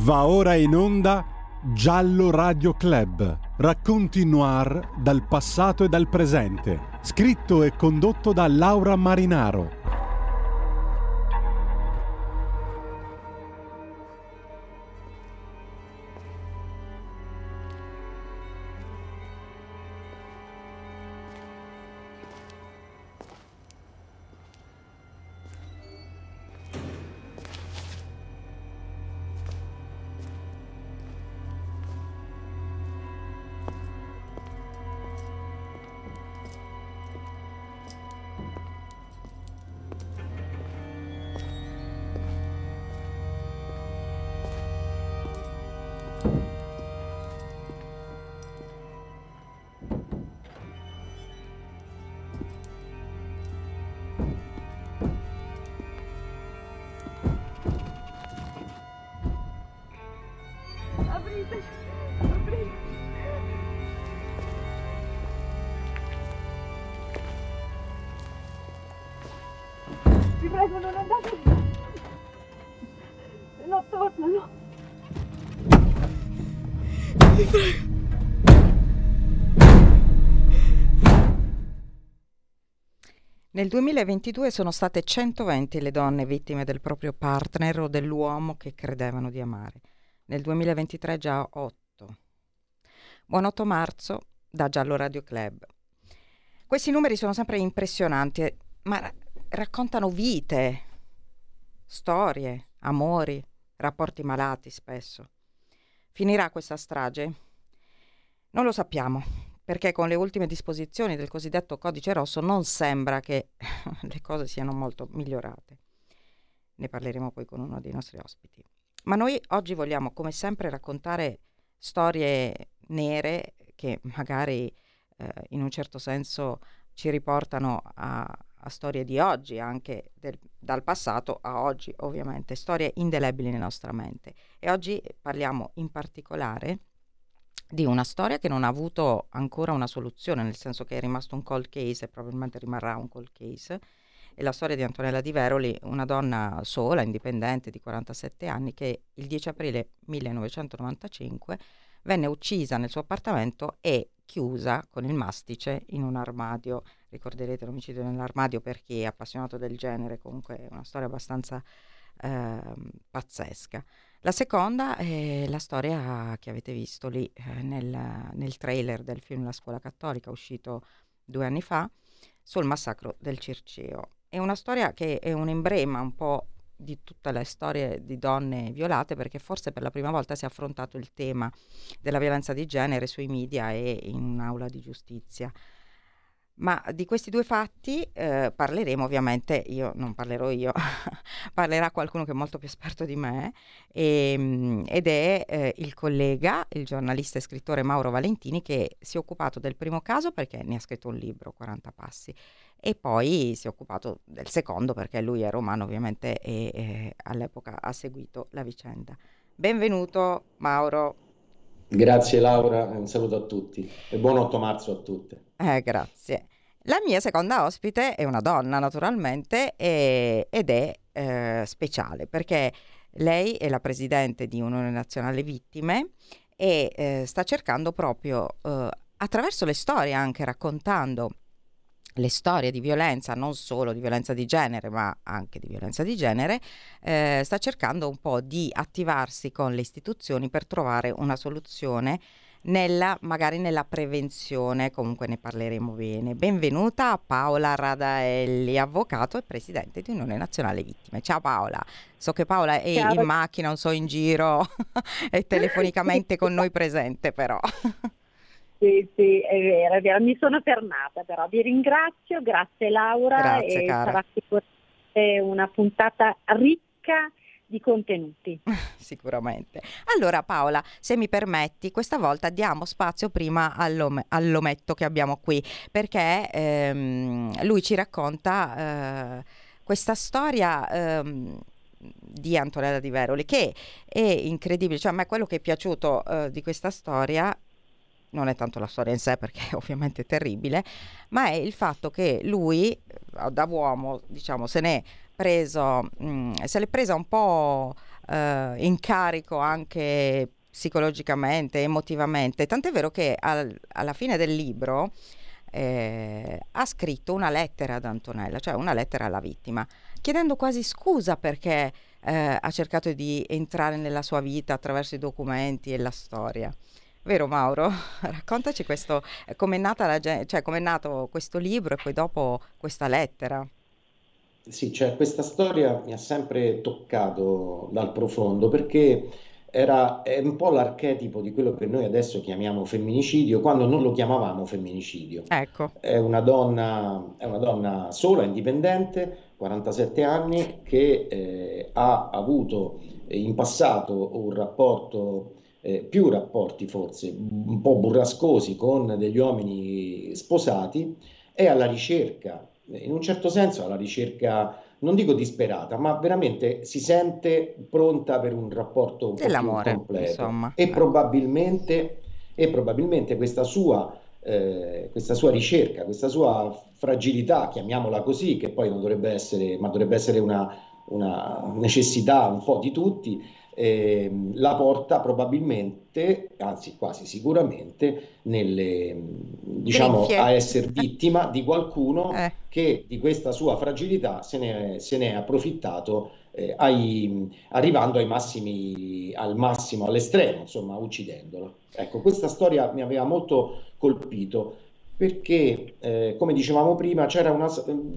Va ora in onda Giallo Radio Club. Racconti noir dal passato e dal presente. Scritto e condotto da Laura Marinaro. Nel 2022 sono state 120 le donne vittime del proprio partner o dell'uomo che credevano di amare. Nel 2023 già 8. Buon 8 marzo da Giallo Radio Club. Questi numeri sono sempre impressionanti, ma ra- raccontano vite, storie, amori, rapporti malati spesso. Finirà questa strage? Non lo sappiamo, perché con le ultime disposizioni del cosiddetto codice rosso non sembra che le cose siano molto migliorate. Ne parleremo poi con uno dei nostri ospiti. Ma noi oggi vogliamo, come sempre, raccontare storie nere che magari eh, in un certo senso ci riportano a, a storie di oggi, anche del, dal passato a oggi, ovviamente, storie indelebili nella nostra mente. E oggi parliamo in particolare di una storia che non ha avuto ancora una soluzione, nel senso che è rimasto un cold case e probabilmente rimarrà un cold case. È la storia di Antonella Di Veroli, una donna sola, indipendente di 47 anni, che il 10 aprile 1995 venne uccisa nel suo appartamento e chiusa con il mastice in un armadio. Ricorderete l'omicidio nell'armadio per chi è appassionato del genere, comunque è una storia abbastanza eh, pazzesca. La seconda è la storia che avete visto lì eh, nel, nel trailer del film La scuola cattolica, uscito due anni fa, sul massacro del Circeo. È una storia che è un emblema un po' di tutte le storie di donne violate perché forse per la prima volta si è affrontato il tema della violenza di genere sui media e in un'aula di giustizia. Ma di questi due fatti eh, parleremo ovviamente, io non parlerò io, parlerà qualcuno che è molto più esperto di me e, ehm, ed è eh, il collega, il giornalista e scrittore Mauro Valentini che si è occupato del primo caso perché ne ha scritto un libro, 40 passi, e poi si è occupato del secondo perché lui è romano ovviamente e, e all'epoca ha seguito la vicenda. Benvenuto Mauro. Grazie Laura, un saluto a tutti e buon 8 marzo a tutte. Eh, grazie. La mia seconda ospite è una donna naturalmente e, ed è eh, speciale perché lei è la presidente di Unione Nazionale Vittime e eh, sta cercando proprio eh, attraverso le storie anche raccontando le storie di violenza, non solo di violenza di genere, ma anche di violenza di genere, eh, sta cercando un po' di attivarsi con le istituzioni per trovare una soluzione nella, magari nella prevenzione, comunque ne parleremo bene. Benvenuta a Paola Radaelli, avvocato e presidente di Unione Nazionale Vittime. Ciao Paola, so che Paola è Ciao. in macchina, non so, in giro, è telefonicamente con noi presente però. Sì, sì, è vero, è vero. Mi sono fermata però. Vi ringrazio, grazie Laura Grazie, e cara. sarà sicuramente una puntata ricca di contenuti. Sicuramente. Allora Paola, se mi permetti, questa volta diamo spazio prima all'ome- all'ometto che abbiamo qui, perché ehm, lui ci racconta eh, questa storia ehm, di Antonella Di Veroli, che è incredibile, cioè a me quello che è piaciuto eh, di questa storia non è tanto la storia in sé perché ovviamente è terribile, ma è il fatto che lui eh, da uomo, diciamo, se n'è preso, mh, se l'è presa un po' eh, in carico anche psicologicamente, emotivamente, tant'è vero che al, alla fine del libro eh, ha scritto una lettera ad Antonella, cioè una lettera alla vittima, chiedendo quasi scusa perché eh, ha cercato di entrare nella sua vita attraverso i documenti e la storia. Vero Mauro? Raccontaci questo, come è, nata cioè, è nato questo libro e poi dopo questa lettera. Sì, cioè questa storia mi ha sempre toccato dal profondo perché era è un po' l'archetipo di quello che noi adesso chiamiamo femminicidio, quando non lo chiamavamo femminicidio. Ecco. È una donna, è una donna sola, indipendente, 47 anni, che eh, ha avuto in passato un rapporto, eh, più rapporti forse, un po' burrascosi con degli uomini sposati, è alla ricerca, in un certo senso alla ricerca non dico disperata, ma veramente si sente pronta per un rapporto un po' più completo. Insomma. E probabilmente, e probabilmente questa sua, eh, questa sua ricerca, questa sua fragilità, chiamiamola così, che poi non dovrebbe essere, ma dovrebbe essere una, una necessità un po' di tutti, eh, la porta probabilmente, anzi quasi sicuramente, nelle, diciamo, a essere vittima di qualcuno eh. che di questa sua fragilità se ne, se ne è approfittato eh, ai, arrivando ai massimi, al massimo, all'estremo, insomma, uccidendolo. Ecco, questa storia mi aveva molto colpito perché, eh, come dicevamo prima, c'era, una,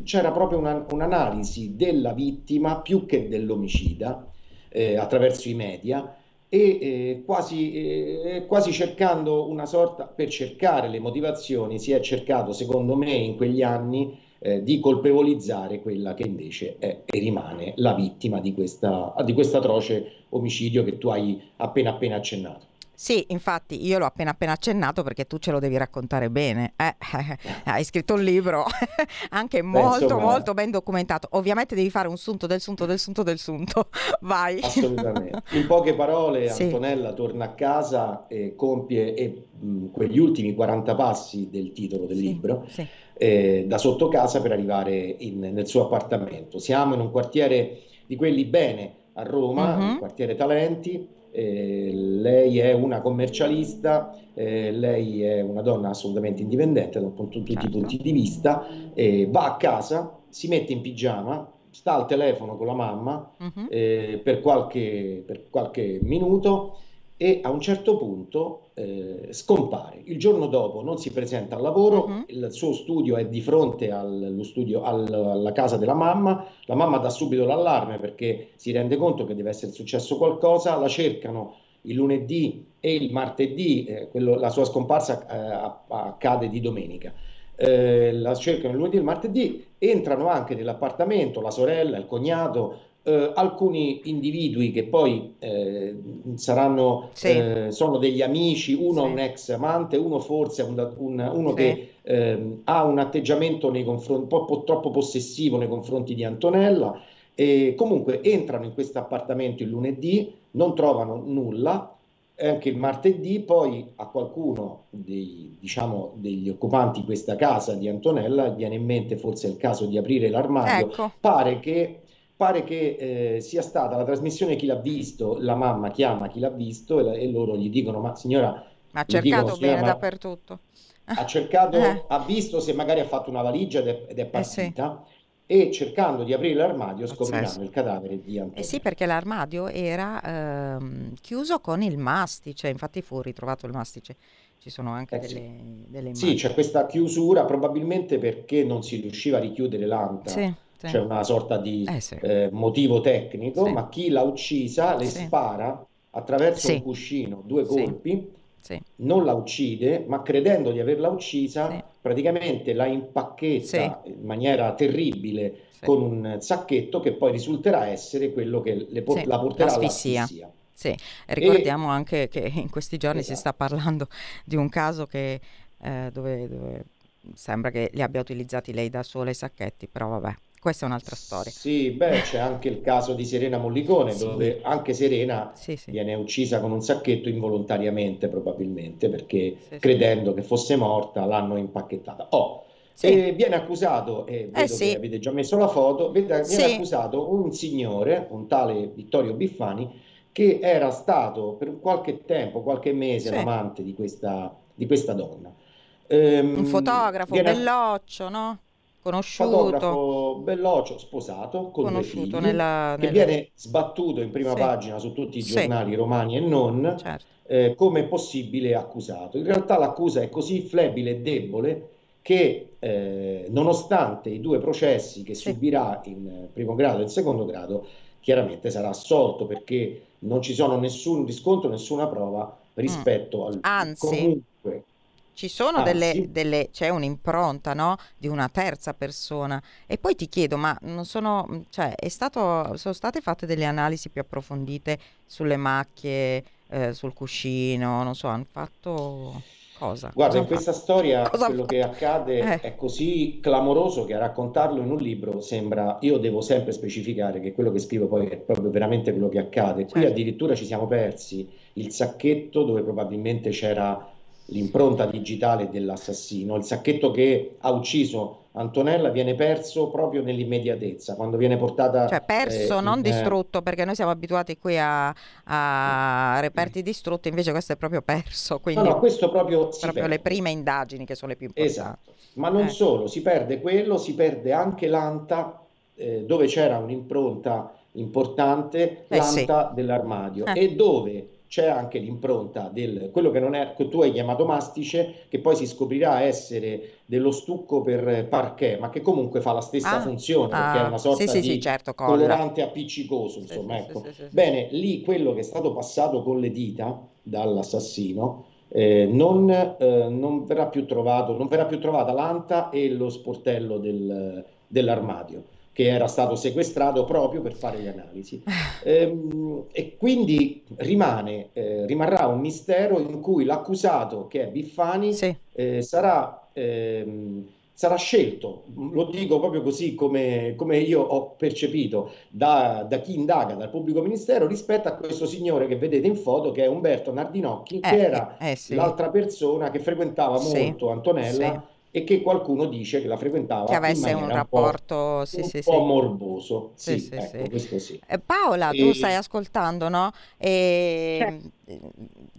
c'era proprio una, un'analisi della vittima più che dell'omicida eh, attraverso i media e eh, quasi, eh, quasi, cercando una sorta, per cercare le motivazioni, si è cercato, secondo me, in quegli anni eh, di colpevolizzare quella che invece è e rimane la vittima di questo atroce omicidio che tu hai appena appena accennato. Sì, infatti io l'ho appena appena accennato perché tu ce lo devi raccontare bene. Eh, eh, hai scritto un libro anche molto insomma, molto ben documentato. Ovviamente devi fare un sunto del sunto del sunto del sunto. Vai. Assolutamente. In poche parole sì. Antonella torna a casa e compie e, mh, quegli ultimi 40 passi del titolo del sì, libro sì. Eh, da sotto casa per arrivare in, nel suo appartamento. Siamo in un quartiere di quelli bene a Roma, uh-huh. il quartiere Talenti eh, lei è una commercialista, eh, lei è una donna assolutamente indipendente da tutti i certo. punti di vista, eh, va a casa, si mette in pigiama, sta al telefono con la mamma uh-huh. per, qualche, per qualche minuto e a un certo punto eh, scompare. Il giorno dopo non si presenta al lavoro, uh-huh. il suo studio è di fronte allo studio, al, alla casa della mamma, la mamma dà subito l'allarme perché si rende conto che deve essere successo qualcosa, la cercano il lunedì e il martedì, eh, quello, la sua scomparsa eh, accade di domenica. Eh, la cercano il lunedì e il martedì, entrano anche nell'appartamento la sorella, il cognato, eh, alcuni individui che poi eh, saranno, sì. eh, sono degli amici, uno sì. un ex amante, uno forse un, un, uno sì. che ehm, ha un atteggiamento nei confronti, un po' troppo possessivo nei confronti di Antonella. E comunque entrano in questo appartamento il lunedì, non trovano nulla, anche il martedì poi a qualcuno dei, diciamo, degli occupanti di questa casa di Antonella viene in mente forse il caso di aprire l'armadio. Ecco. Pare che pare che eh, sia stata la trasmissione Chi l'ha visto, la mamma chiama chi l'ha visto e, e loro gli dicono ma signora... Ha cercato dicono, bene dappertutto. Ha cercato, eh. ha visto se magari ha fatto una valigia ed è, ed è partita. Eh sì e cercando di aprire l'armadio scopriranno il cadavere di Antonio. Eh sì, perché l'armadio era ehm, chiuso con il mastice, infatti fu ritrovato il mastice. Ci sono anche eh delle, sì. delle immagini. Sì, c'è questa chiusura probabilmente perché non si riusciva a richiudere l'anta. Sì sì. c'è una sorta di eh, sì. eh, motivo tecnico, ma chi l'ha uccisa le spara attraverso un cuscino, due colpi, non la uccide, ma credendo di averla uccisa, praticamente la impacchetta in maniera terribile con un sacchetto che poi risulterà essere quello che le por- la porterà all'asfissia. Sì, ricordiamo e... anche che in questi giorni esatto. si sta parlando di un caso che, eh, dove, dove sembra che li abbia utilizzati lei da sola i sacchetti, però vabbè, questa è un'altra storia. Sì, beh, c'è anche il caso di Serena Mollicone, sì. dove anche Serena sì, sì. viene uccisa con un sacchetto involontariamente, probabilmente, perché credendo che fosse morta l'hanno impacchettata. Oh, e viene accusato, e vedo eh, che avete già messo la foto, viene accusato un signore, un tale Vittorio Biffani, che era stato per qualche tempo, qualche mese, sì. l'amante di questa, di questa donna. Ehm, un fotografo, viene... belloccio, no? Conosciuto. Fotografo belloccio, sposato, con Conosciuto figli, nella, che nella... viene sbattuto in prima sì. pagina su tutti i giornali sì. romani e non certo. eh, come possibile accusato. In realtà l'accusa è così flebile e debole che eh, nonostante i due processi che sì. subirà in primo grado e in secondo grado, chiaramente sarà assolto perché non ci sono nessun riscontro, nessuna prova rispetto mm. al Anzi, comunque ci sono ah, delle, sì. delle, c'è un'impronta no? di una terza persona e poi ti chiedo ma non sono cioè è stato, sono state fatte delle analisi più approfondite sulle macchie eh, sul cuscino non so hanno fatto cosa guarda cosa in questa fatto? storia cosa quello che accade eh. è così clamoroso che a raccontarlo in un libro sembra io devo sempre specificare che quello che scrivo poi è proprio veramente quello che accade qui certo. addirittura ci siamo persi il sacchetto dove probabilmente c'era l'impronta digitale dell'assassino. Il sacchetto che ha ucciso Antonella viene perso proprio nell'immediatezza, quando viene portata... Cioè perso, eh, non in, distrutto, perché noi siamo abituati qui a, a, reperti distrutti, invece questo è proprio perso. Quindi no, no, questo proprio... Proprio le prime indagini che sono le più importanti. Esatto, ma non eh. solo, si perde quello, si perde anche l'anta, eh, dove c'era un'impronta importante, eh, l'anta sì. dell'armadio, eh. e dove c'è anche l'impronta del quello che, non è, che tu hai chiamato mastice, che poi si scoprirà essere dello stucco per parquet, ma che comunque fa la stessa ah, funzione, ah, perché è una sorta sì, di sì, certo, colorante appiccicoso. Insomma, ecco. Bene, lì quello che è stato passato con le dita dall'assassino. Eh, non, eh, non, verrà più trovato, non verrà più trovata l'anta e lo sportello del, dell'armadio che era stato sequestrato proprio per fare le analisi. Ehm, e quindi rimane, eh, rimarrà un mistero in cui l'accusato, che è Biffani, sì. eh, sarà, ehm, sarà, scelto, lo dico proprio così come, come io ho percepito, da, da, chi indaga, dal pubblico ministero, rispetto a questo signore che vedete in foto, che è Umberto Nardinocchi, eh, che era eh, sì. l'altra persona che frequentava molto Antonella e che qualcuno dice che la frequentava che avesse un rapporto un po', sì, un sì, po sì. morboso. Sì, sì, ecco, questo sì. Paola, e... tu stai ascoltando, no? E... Certo.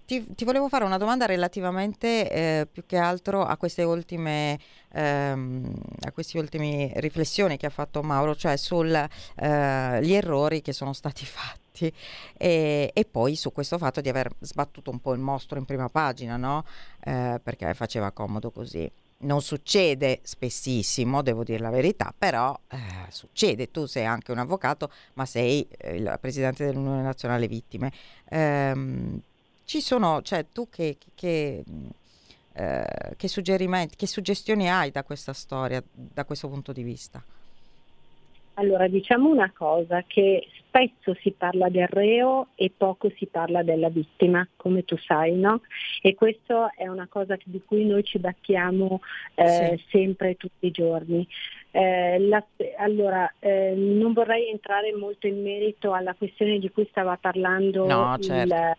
Ti, ti, volevo fare una domanda relativamente eh, più che altro a queste ultime ehm, a queste ultime riflessioni che ha fatto Mauro, cioè sugli eh, errori che sono stati fatti. E, e, poi su questo fatto di aver sbattuto un po' il mostro in prima pagina, no? Eh, perché faceva comodo così non succede spessissimo, devo dire la verità, però eh, succede, tu sei anche un avvocato, ma sei eh, il presidente dell'Unione Nazionale Vittime. Ehm, ci sono, cioè tu che, che, eh, che suggerimenti, che suggestioni hai da questa storia, da questo punto di vista? Allora, diciamo una cosa, che spesso si parla del reo e poco si parla della vittima, come tu sai, no? E questa è una cosa di cui noi ci battiamo eh, sì. sempre, tutti i giorni. Eh, la, allora, eh, non vorrei entrare molto in merito alla questione di cui stava parlando no, certo. il,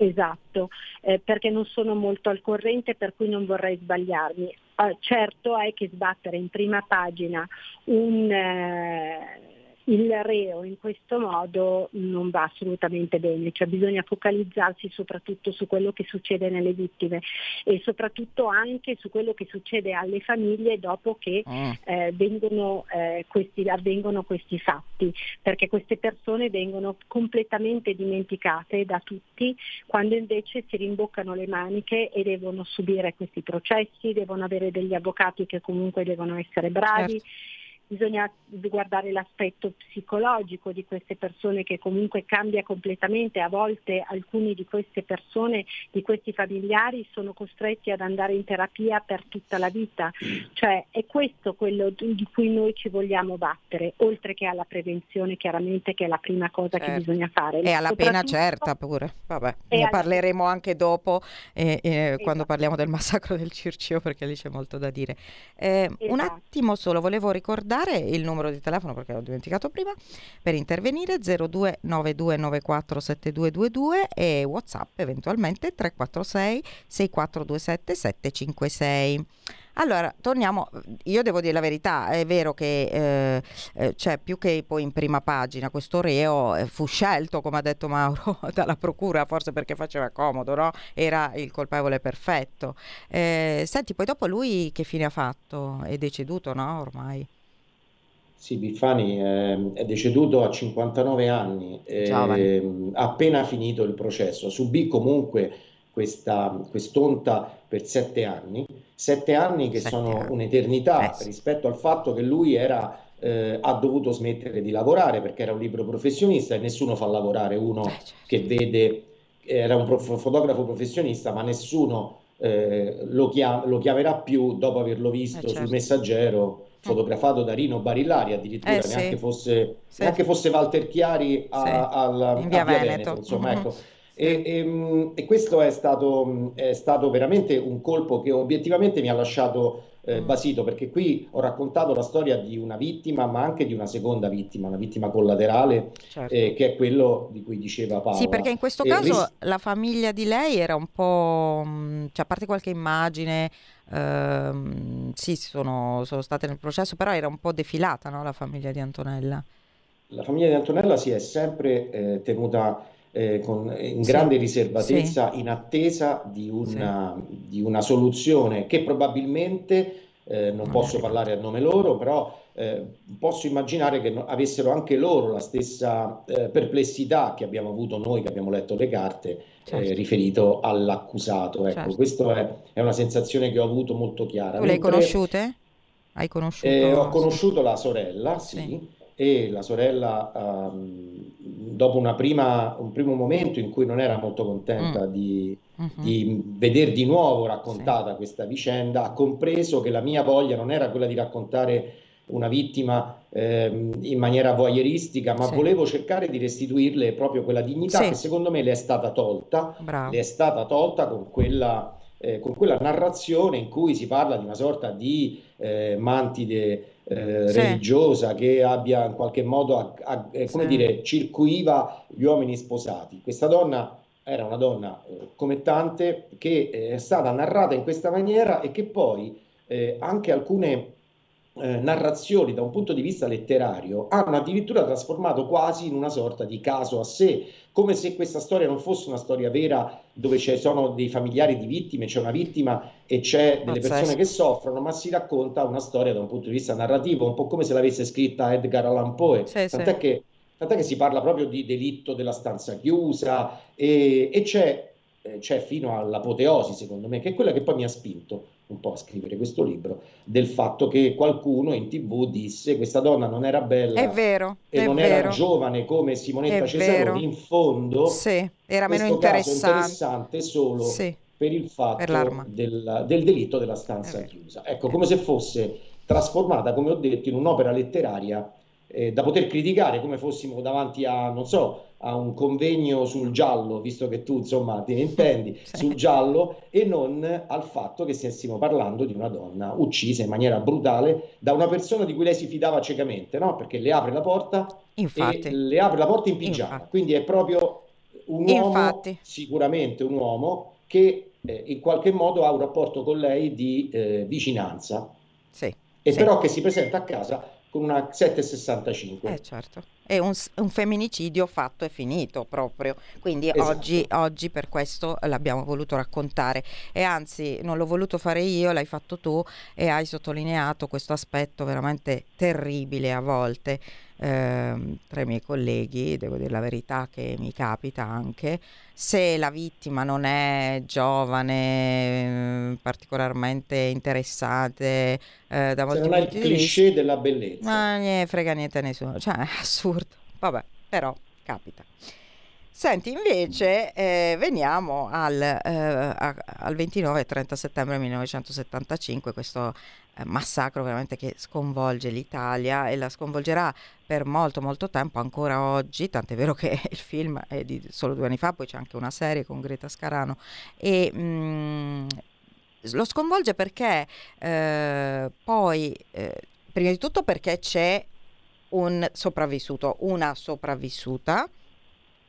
Esatto, eh, perché non sono molto al corrente per cui non vorrei sbagliarmi. Uh, certo è che sbattere in prima pagina un, eh, il reo in questo modo non va assolutamente bene, cioè bisogna focalizzarsi soprattutto su quello che succede nelle vittime e soprattutto anche su quello che succede alle famiglie dopo che mm. eh, vengono, eh, questi, avvengono questi fatti, perché queste persone vengono completamente dimenticate da tutti quando invece si rimboccano le maniche e devono subire questi processi, devono avere degli avvocati che comunque devono essere bravi. Certo bisogna guardare l'aspetto psicologico di queste persone che comunque cambia completamente, a volte alcuni di queste persone, di questi familiari sono costretti ad andare in terapia per tutta la vita, cioè è questo quello di cui noi ci vogliamo battere, oltre che alla prevenzione chiaramente che è la prima cosa certo. che bisogna fare. E alla pena certa pure, vabbè, ne alla... parleremo anche dopo eh, eh, esatto. quando parliamo del massacro del Circio perché lì c'è molto da dire. Eh, esatto. Un attimo solo, volevo ricordare ricordare il numero di telefono perché l'ho dimenticato prima per intervenire 0292947222 e whatsapp eventualmente 346 6427 756 Allora, torniamo, io devo dire la verità, è vero che eh, cioè, più che poi in prima pagina questo reo eh, fu scelto, come ha detto Mauro, dalla procura, forse perché faceva comodo, no? Era il colpevole perfetto. Eh, senti, poi dopo lui che fine ha fatto? È deceduto, no? Ormai. Sì, Biffani eh, è deceduto a 59 anni, eh, appena finito il processo. Subì comunque questa quest'onta per sette anni, sette anni che sette sono anni. un'eternità eh, rispetto al fatto che lui era, eh, ha dovuto smettere di lavorare perché era un libro professionista e nessuno fa lavorare uno eh, certo. che vede, era un prof, fotografo professionista, ma nessuno eh, lo, chiam- lo, chiamerà più dopo averlo visto certo. sul messaggero fotografato da Rino Barillari addirittura eh, neanche, sì. fosse, sì. neanche, fosse, Walter Chiari a, sì. al, in via, Veneto. Veneto insomma, mm-hmm. ecco. E, e, mm, e, questo è stato, è stato, veramente un colpo che obiettivamente mi ha lasciato eh, mm. basito perché qui ho raccontato la storia di una vittima ma anche di una seconda vittima, una vittima collaterale certo. eh, che è quello di cui diceva Paolo. Sì, perché in questo caso ris- la famiglia di lei era un po', mm, cioè a parte qualche immagine, ehm, sì, sono, sono, state nel processo, però era un po' defilata no, la famiglia di Antonella. La famiglia di Antonella si è sempre eh, tenuta eh, con, in grande sì, riservatezza sì. in attesa di una, sì. di una, soluzione che probabilmente, eh, non posso parlare a nome loro, però eh, posso immaginare che avessero anche loro la stessa eh, perplessità che abbiamo avuto noi che abbiamo letto le carte eh, certo. riferito all'accusato. Ecco, certo. questa è, è, una sensazione che ho avuto molto chiara. Tu le hai conosciute? Hai conosciuto? Eh, ho conosciuto la sorella, sì e la sorella, um, dopo prima, un primo momento in cui non era molto contenta mm. di, mm-hmm. di vedere di nuovo raccontata sì. questa vicenda, ha compreso che la mia voglia non era quella di raccontare una vittima eh, in maniera voyeuristica, ma sì. volevo cercare di restituirle proprio quella dignità sì. che secondo me le è stata tolta, Bravo. le è stata tolta con quella, eh, con quella narrazione in cui si parla di una sorta di eh, mantide eh, sì. religiosa che abbia in qualche modo, a, a, eh, come dire, circuiva gli uomini sposati. Questa donna era una donna eh, come tante che eh, è stata narrata in questa maniera e che poi anche alcune eh, narrazioni da un punto di vista letterario hanno addirittura trasformato quasi in una sorta di caso a sé, come se questa storia non fosse una storia vera dove ci sono dei familiari di vittime, c'è una vittima e c'è delle persone che soffrono, ma si racconta una storia da un punto di vista narrativo, un po' come se l'avesse scritta Edgar Allan Poe, sì, tant'è, sì. Che, tant'è, Che, si parla proprio di delitto della stanza chiusa e, e c'è, eh, c'è fino all'apoteosi, secondo me, che è quella che poi mi ha spinto un po' a scrivere questo libro, del fatto che qualcuno in tv disse questa donna non era bella è vero, e è non vero. era giovane come Simonetta Cesaroni, in fondo sì, era meno interessante. interessante solo sì, per il fatto per del, del, delitto della stanza chiusa. Ecco, come se fosse trasformata, come ho detto, in un'opera letteraria eh, da poter criticare come fossimo davanti a, non so, a un convegno sul giallo, visto che tu insomma te ne intendi, sì. sul giallo, e non al fatto che stessimo parlando di una donna uccisa in maniera brutale da una persona di cui lei si fidava ciecamente, no? Perché le apre la porta Infatti. e le apre la porta in pigiama. Infatti. Quindi è proprio un uomo, Infatti. sicuramente un uomo, che eh, in qualche modo ha un rapporto con lei di eh, vicinanza. Sì. E sì. però che si presenta a casa con una 7,65. Eh certo, è un, un, femminicidio fatto e finito proprio, quindi esatto. oggi, oggi, per questo l'abbiamo voluto raccontare e anzi non l'ho voluto fare io, l'hai fatto tu e hai sottolineato questo aspetto veramente terribile a volte eh, tra i miei colleghi, devo dire la verità che mi capita anche, se la vittima non è giovane, eh, particolarmente interessante eh, da molti se non è il cliché della bellezza. Non ne frega niente a nessuno, cioè è assurdo, vabbè, però capita. Senti, invece eh, veniamo al, eh, al 29 e 30 settembre 1975, questo eh, massacro veramente che sconvolge l'Italia e la sconvolgerà per molto molto tempo ancora oggi, tant'è vero che il film è di solo due anni fa, poi c'è anche una serie con Greta Scarano e mh, mm, lo sconvolge perché eh, poi, eh, prima di tutto perché c'è un sopravvissuto, una sopravvissuta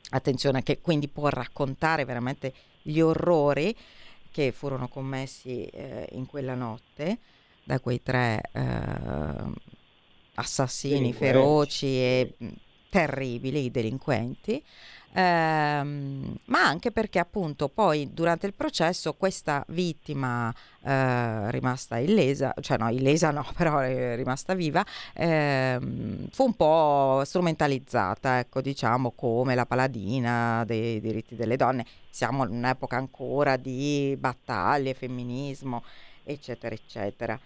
attenzione che quindi può raccontare veramente gli orrori che furono commessi eh, in quella notte da quei tre eh, assassini feroci e terribili, delinquenti, ehm, ma anche perché appunto poi durante il processo questa vittima eh, rimasta illesa, cioè no, illesa no, però è rimasta viva, ehm, fu un po' strumentalizzata, ecco, diciamo come la paladina dei diritti delle donne. Siamo in un'epoca ancora di battaglie, femminismo, eccetera, eccetera.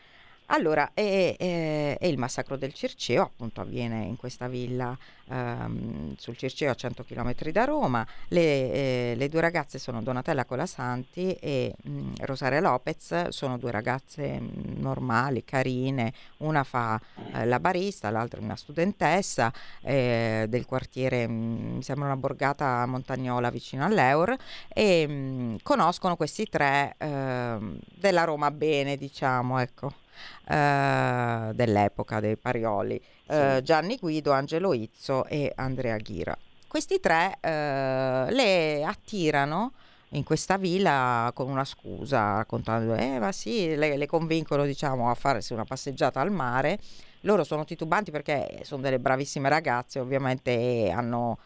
Allora, e, e, e, il massacro del Circeo appunto avviene in questa villa ehm, sul Circeo a 100 km da Roma. Le, eh, le, due ragazze sono Donatella Colasanti e mh, mm, Rosaria Lopez, sono due ragazze mh, mm, normali, carine, una fa eh, la barista, l'altra una studentessa eh, del quartiere, mh, mm, mi sembra una borgata montagnola vicino all'Eur e conoscono questi tre ehm, della Roma bene, diciamo, ecco eh, dell'epoca dei Parioli, eh, Gianni Guido, Angelo Izzo e Andrea Ghira. Questi tre eh, le attirano in questa villa con una scusa, raccontando, eh ma sì, le, le convincono diciamo a farsi una passeggiata al mare. Loro sono titubanti perché sono delle bravissime ragazze, ovviamente hanno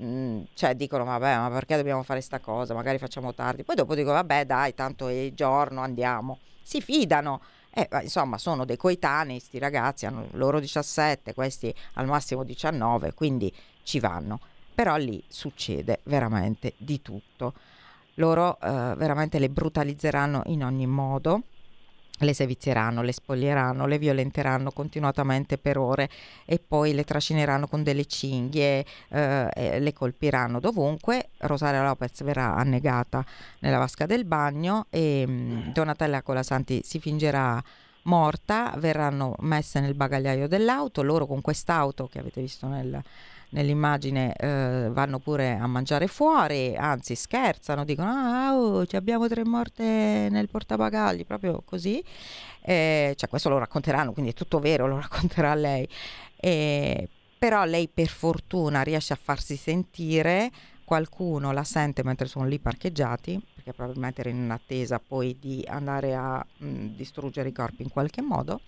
mm, cioè dicono vabbè ma perché dobbiamo fare sta cosa magari facciamo tardi poi dopo dico vabbè dai tanto è giorno andiamo si fidano eh, insomma, sono dei coetanei, sti ragazzi, hanno loro 17, questi al massimo 19, quindi ci vanno. Però lì succede veramente di tutto. Loro eh, veramente le brutalizzeranno in ogni modo le sevizieranno, le spoglieranno, le violenteranno continuatamente per ore e poi le trascineranno con delle cinghie, eh, le colpiranno dovunque. Rosaria Lopez verrà annegata nella vasca del bagno e mh, mm, Donatella Colasanti si fingerà morta, verranno messe nel bagagliaio dell'auto, loro con quest'auto che avete visto nel, nell'immagine eh, vanno pure a mangiare fuori, anzi scherzano, dicono ah oh, abbiamo tre morte nel portabagagli, proprio così, eh, cioè questo lo racconteranno, quindi è tutto vero, lo racconterà lei, eh, però lei per fortuna riesce a farsi sentire, qualcuno la sente mentre sono lì parcheggiati, perché probabilmente era in attesa poi di andare a mh, distruggere i corpi in qualche modo,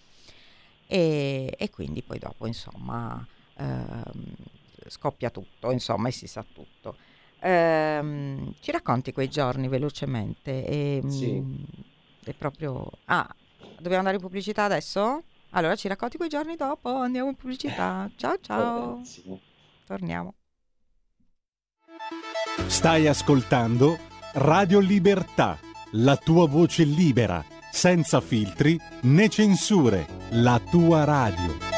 e, e quindi poi dopo insomma... Ehm, scoppia tutto, insomma, e si sa tutto. Ehm, ci racconti quei giorni velocemente? E, sì. Mh, è proprio... Ah, dobbiamo andare in pubblicità adesso? Allora ci racconti quei giorni dopo, andiamo in pubblicità. Ciao ciao. Torniamo. Stai ascoltando Radio Libertà, la tua voce libera, senza filtri né censure, la tua radio.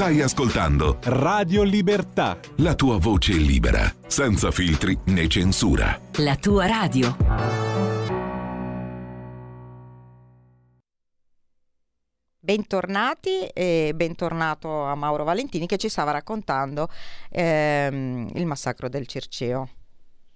Stai ascoltando Radio Libertà. La tua voce libera, senza filtri né censura. La tua radio. Bentornati e bentornato a Mauro Valentini che ci stava raccontando ehm, il massacro del Circeo.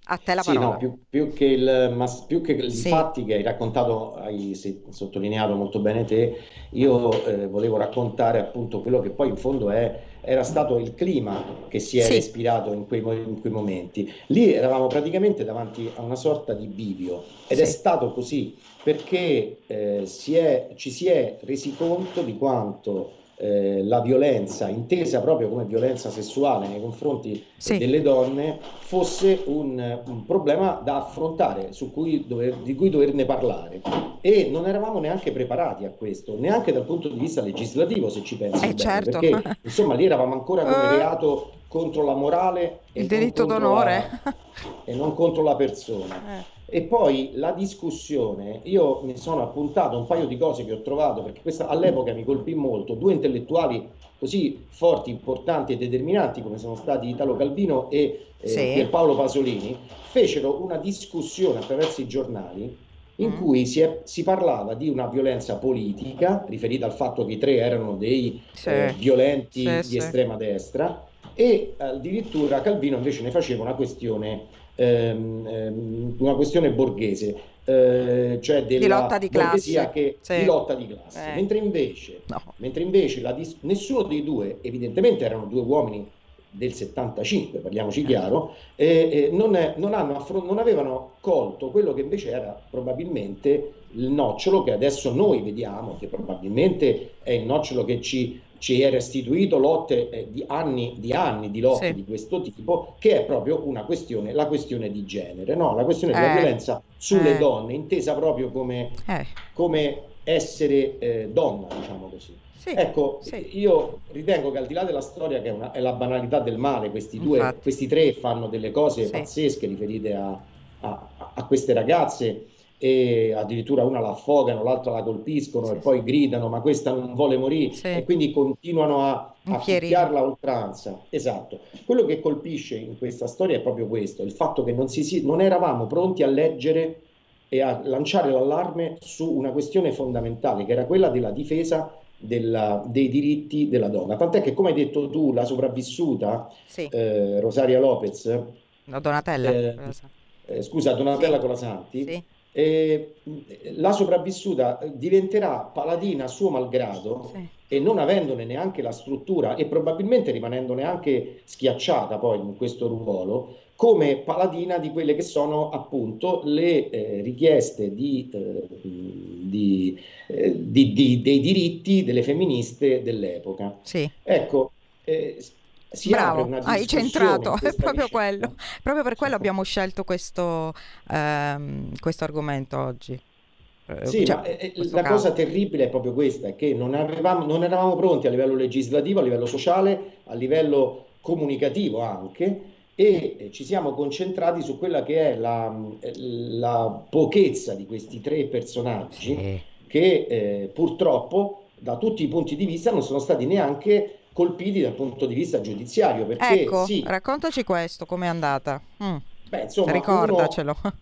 A te la sì, parola. No, più, più, che, il, ma, più che i sì. fatti che hai raccontato, hai sottolineato molto bene te, io eh, volevo raccontare appunto quello che poi in fondo è, era stato il clima che si è sì. respirato in quei, in quei, momenti. Lì eravamo praticamente davanti a una sorta di bivio ed sì. è stato così perché eh, si è, ci si è resi conto di quanto eh, la violenza, intesa proprio come violenza sessuale nei confronti sì. delle donne, fosse un, un, problema da affrontare, cui dover, di cui doverne parlare. E non eravamo neanche preparati a questo, neanche dal punto di vista legislativo, se ci pensi eh, bene, certo. perché insomma lì eravamo ancora come eh. reato contro la morale il diritto d'onore la, e non contro la persona. Eh. E poi la discussione, io mi sono appuntato un paio di cose che ho trovato, perché questa all'epoca mi colpì molto, due intellettuali così forti, importanti e determinanti come sono stati Italo Calvino e eh, sì. Pierpaolo Pasolini, fecero una discussione attraverso i giornali in mm. cui si, è, si, parlava di una violenza politica, riferita al fatto che i tre erano dei sì. eh, violenti sì, di estrema destra, e addirittura Calvino invece ne faceva una questione ehm, ehm, una questione borghese, eh, cioè della di lotta di classe. Che, sì. di lotta di classe. Eh. Mentre invece, no. mentre invece dis- nessuno dei due, evidentemente erano due uomini del 75, parliamoci eh. chiaro, eh, non, è, non, affron- non avevano colto quello che invece era probabilmente il nocciolo che adesso noi vediamo, che probabilmente è il nocciolo che ci ci è restituito lotte eh, di anni di anni di lotte sì. di questo tipo, che è proprio una questione, la questione di genere, no? la questione eh. della violenza sulle eh. donne, intesa proprio come, eh. come essere eh, donna, diciamo così. Sì, ecco, sì. io ritengo che al di là della storia, che è, una, è la banalità del male, questi, due, questi tre fanno delle cose pazzesche riferite a, a, a queste ragazze e addirittura una la affogano, l'altra la colpiscono sì, e poi gridano ma questa non vuole morire sì. e quindi continuano a, a picchiarla a oltranza. Esatto. Quello che colpisce in questa storia è proprio questo, il fatto che non, si, non eravamo pronti a leggere e a lanciare l'allarme su una questione fondamentale che era quella della difesa della, dei diritti della donna. Tant'è che, come hai detto tu, la sopravvissuta sì. eh, Rosaria Lopez, no, Donatella, eh, eh, scusa, Donatella sì. Colasanti, sì eh, la sopravvissuta diventerà paladina a suo malgrado sì. e non avendone neanche la struttura e probabilmente rimanendone anche schiacciata poi in questo ruolo, come paladina di quelle che sono appunto le eh, richieste di, eh, di, eh, di, dei diritti delle femministe dell'epoca. Sì. Ecco, eh, si Bravo, hai centrato, è proprio quello. Proprio per quello abbiamo scelto questo, ehm, questo argomento oggi. Eh, sì, cioè, eh, eh, la caso. cosa terribile è proprio questa, che non, avevamo, non eravamo pronti a livello legislativo, a livello sociale, a livello comunicativo anche, e ci siamo concentrati su quella che è la, la pochezza di questi tre personaggi sì. che eh, purtroppo da tutti i punti di vista non sono stati neanche colpiti dal punto di vista giudiziario. Perché, ecco, sì, raccontaci questo, com'è andata. Mm. Beh, insomma, Ricordacelo. Uno,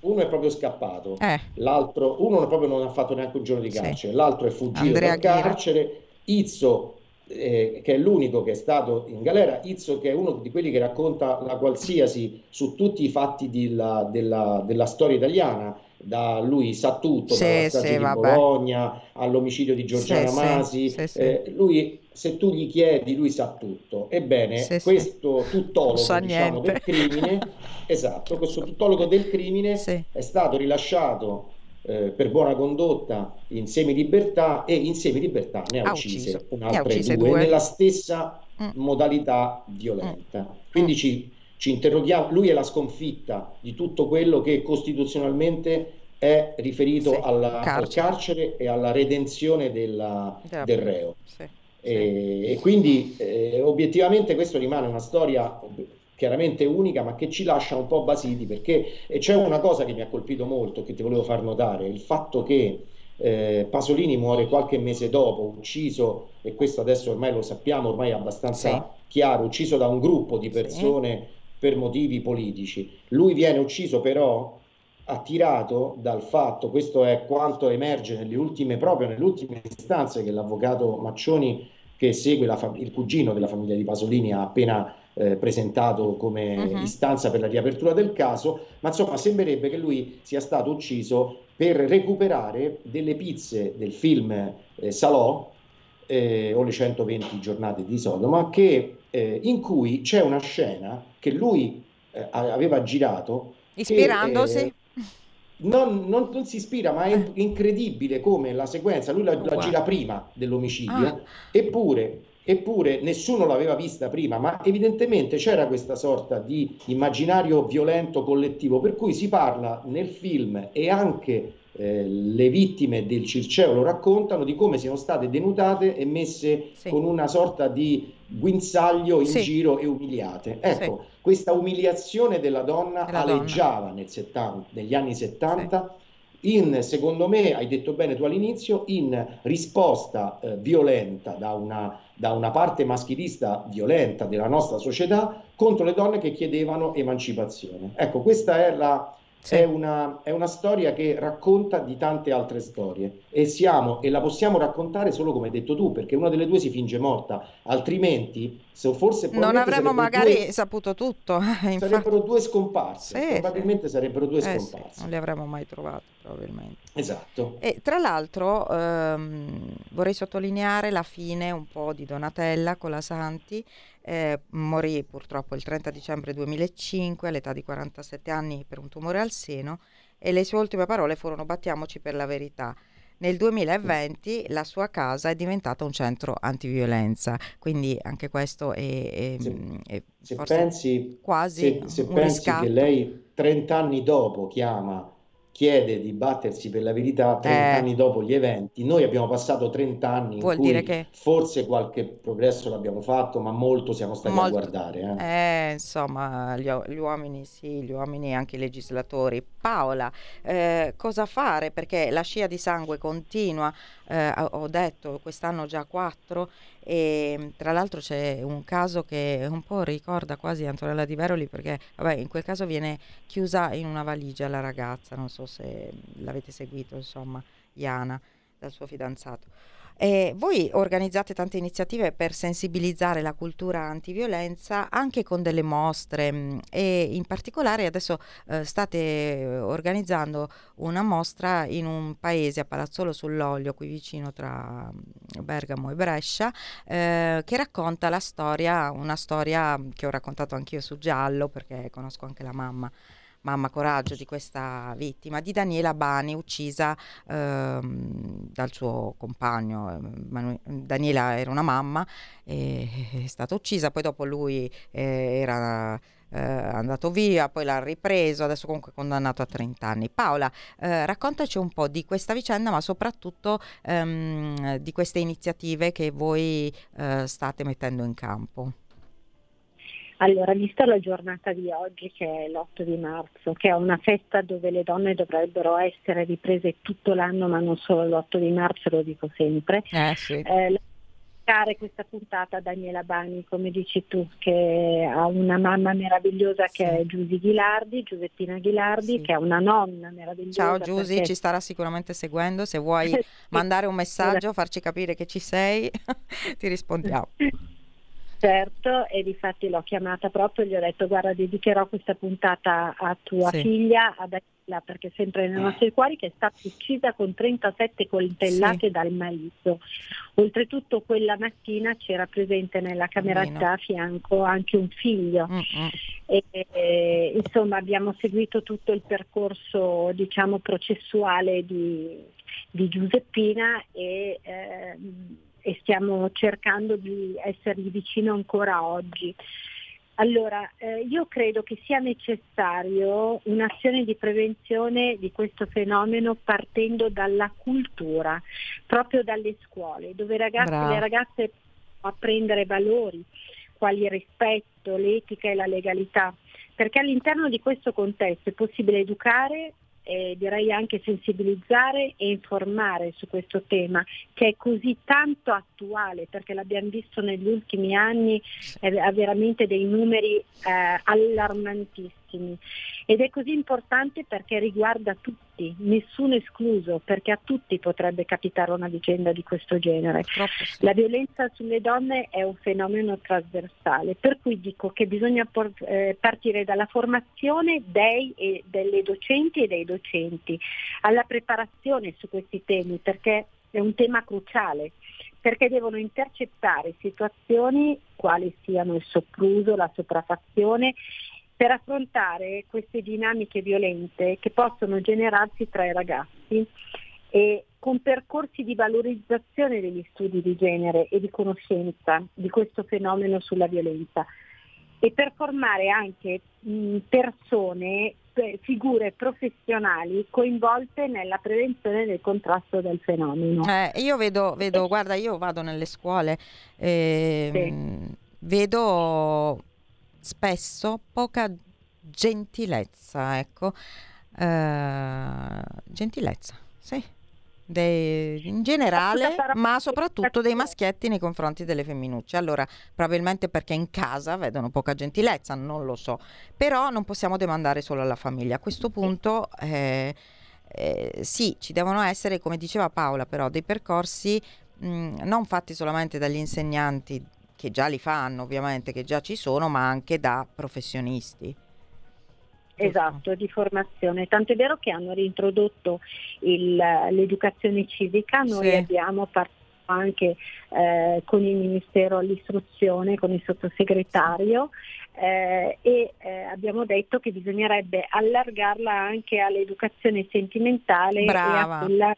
uno, è proprio scappato, eh. l'altro, uno proprio non ha fatto neanche un giorno di carcere, sì. l'altro è fuggito Andrea dal carcere. Izzo, eh, che è l'unico che è stato in galera, Izzo che è uno di quelli che racconta la qualsiasi su tutti i fatti della, della, della storia italiana, da lui sa tutto, sì, dalla strage sì, di vabbè. Bologna all'omicidio di Giorgiana sì, Masi, eh, lui se tu gli chiedi lui sa tutto. Ebbene, questo tuttologo diciamo, del crimine, esatto, questo tuttologo del crimine è stato rilasciato eh, per buona condotta in semilibertà e in semilibertà ne ha, ha uccise un'altra due, due, nella stessa mm. modalità violenta. Mm. Quindi mm. ci ci interroghiamo, lui è la sconfitta di tutto quello che costituzionalmente è riferito sì, alla, carcere. al carcere e alla redenzione della, del reo. Sì, e, sì. e, quindi eh, obiettivamente questo rimane una storia chiaramente unica ma che ci lascia un po' basiti perché c'è una cosa che mi ha colpito molto che ti volevo far notare, il fatto che eh, Pasolini muore qualche mese dopo, ucciso, e questo adesso ormai lo sappiamo, ormai è abbastanza chiaro, ucciso da un gruppo di persone per motivi politici. Lui viene ucciso però attirato dal fatto, questo è quanto emerge nelle ultime, proprio nelle ultime istanze che l'avvocato Maccioni, che segue fam- il cugino della famiglia di Pasolini, ha appena eh, presentato come uh-huh. istanza per la riapertura del caso, ma insomma sembrerebbe che lui sia stato ucciso per recuperare delle pizze del film eh, Salò eh, o le 120 giornate di Sodoma, che, eh, in cui c'è una scena che lui eh, aveva girato. Ispirandosi? Che, non, non, non, si ispira, ma è eh. incredibile come la sequenza, lui la, la gira prima dell'omicidio, ah. eppure, eppure nessuno l'aveva vista prima, ma evidentemente c'era questa sorta di immaginario violento collettivo, per cui si parla nel film e anche eh, le vittime del Circeo lo raccontano di come siano state denudate e messe sì. con una sorta di guinzaglio in sì. giro e umiliate. Ecco, sì. Questa umiliazione della donna della aleggiava donna. Nel 70, negli anni 70 in, secondo me, hai detto bene tu all'inizio, in risposta eh, violenta da una, da una parte maschilista violenta della nostra società contro le donne che chiedevano emancipazione. Ecco, questa è la, sì. È, una, è, una, storia che racconta di tante altre storie e, siamo, e la possiamo raccontare solo come hai detto tu, perché una delle due si finge morta, altrimenti se forse non avremmo magari due, saputo tutto. Sarebbero due scomparse, sì, probabilmente sì. sarebbero due eh, scomparse. non li avremmo mai trovati, probabilmente. Esatto. E tra l'altro ehm, vorrei sottolineare la fine un po' di Donatella con la Santi eh, morì purtroppo il 30 dicembre 2005 all'età di 47 anni per un tumore al seno e le sue ultime parole furono battiamoci per la verità. Nel 2020 la sua casa è diventata un centro antiviolenza, quindi anche questo è, è, se, è se pensi, quasi se, se pensi riscatto. che lei 30 anni dopo chiama chiede di battersi per la verità 30 eh. anni dopo gli eventi. Noi abbiamo passato 30 anni Vuol in cui che... forse qualche progresso l'abbiamo fatto, ma molto siamo stati molto... a guardare. Eh. Eh, insomma, gli, gli, uomini sì, gli uomini e anche i legislatori. Paola, eh, cosa fare? Perché la scia di sangue continua, eh, ho detto quest'anno già quattro e tra l'altro c'è un caso che un po' ricorda quasi Antonella Di Veroli perché vabbè, in quel caso viene chiusa in una valigia la ragazza, non so se l'avete seguito, insomma, Iana dal suo fidanzato. E voi organizzate tante iniziative per sensibilizzare la cultura antiviolenza anche con delle mostre mh, mm, e in particolare adesso eh, state organizzando una mostra in un paese a Palazzolo sull'Olio, qui vicino tra mm, Bergamo e Brescia, eh, che racconta la storia, una storia che ho raccontato anch'io su Giallo perché conosco anche la mamma mamma coraggio di questa vittima, di Daniela Bani, uccisa ehm, dal suo compagno. Manu- Daniela era una mamma, è stata uccisa, poi dopo lui eh, era eh, andato via, poi l'ha ripreso, adesso comunque è condannato a 30 anni. Paola, eh, raccontaci un po' di questa vicenda, ma soprattutto ehm, di queste iniziative che voi eh, state mettendo in campo. Allora, vista la giornata di oggi, che è l'8 di marzo, che è una festa dove le donne dovrebbero essere riprese tutto l'anno, ma non solo l'8 di marzo, lo dico sempre, eh, sì. eh, questa puntata a Daniela Bani, come dici tu, che ha una mamma meravigliosa sì. che è Giusy Ghilardi, Giuseppina Ghilardi, sì. che è una nonna meravigliosa. Ciao Giusy, perché... ci starà sicuramente seguendo, se vuoi mandare un messaggio, farci capire che ci sei, ti rispondiamo. Certo, e difatti l'ho chiamata proprio e gli ho detto guarda dedicherò questa puntata a tua sì. figlia, a Daniela, perché è sempre nei nostri cuori, che è stata uccisa con 37 coltellate sì. dal marito. Oltretutto quella mattina c'era presente nella cameretta a fianco anche un figlio. E, e, insomma abbiamo seguito tutto il percorso diciamo processuale di, di Giuseppina e eh, e stiamo cercando di essergli vicino ancora oggi. Allora, eh, io credo che sia necessario un'azione di prevenzione di questo fenomeno partendo dalla cultura, proprio dalle scuole, dove ragazzi, le ragazze possono apprendere valori quali il rispetto, l'etica e la legalità, perché all'interno di questo contesto è possibile educare eh, direi anche sensibilizzare e informare su questo tema che è così tanto attuale perché l'abbiamo visto negli ultimi anni, eh, ha veramente dei numeri eh, allarmantissimi ed è così importante perché riguarda tutti, nessuno escluso, perché a tutti potrebbe capitare una vicenda di questo genere. La violenza sulle donne è un fenomeno trasversale, per cui dico che bisogna por- eh, partire dalla formazione dei e delle docenti e dei docenti, alla preparazione su questi temi, perché è un tema cruciale perché devono intercettare situazioni quali siano il sopruso, la sopraffazione per affrontare queste dinamiche violente che possono generarsi tra i ragazzi e con percorsi di valorizzazione degli studi di genere e di conoscenza di questo fenomeno sulla violenza e per formare anche mh, persone figure professionali coinvolte nella prevenzione e nel contrasto del fenomeno. Eh, io vedo, vedo, guarda, io vado nelle scuole, eh, sì. vedo spesso poca gentilezza, ecco, eh, gentilezza, sì. Dei, in generale, ma soprattutto dei maschietti nei confronti delle femminucce. Allora, probabilmente perché in casa vedono poca gentilezza, non lo so, però non possiamo demandare solo alla famiglia. A questo punto, eh, eh, sì, ci devono essere, come diceva Paola, però dei percorsi mh, non fatti solamente dagli insegnanti che già li fanno, ovviamente, che già ci sono, ma anche da professionisti. Esatto, di formazione. Tant'è vero che hanno reintrodotto il, l'educazione civica, noi sì. abbiamo partecipato anche eh, con il Ministero all'istruzione, con il sottosegretario eh, e eh, abbiamo detto che bisognerebbe allargarla anche all'educazione sentimentale Brava. e a quella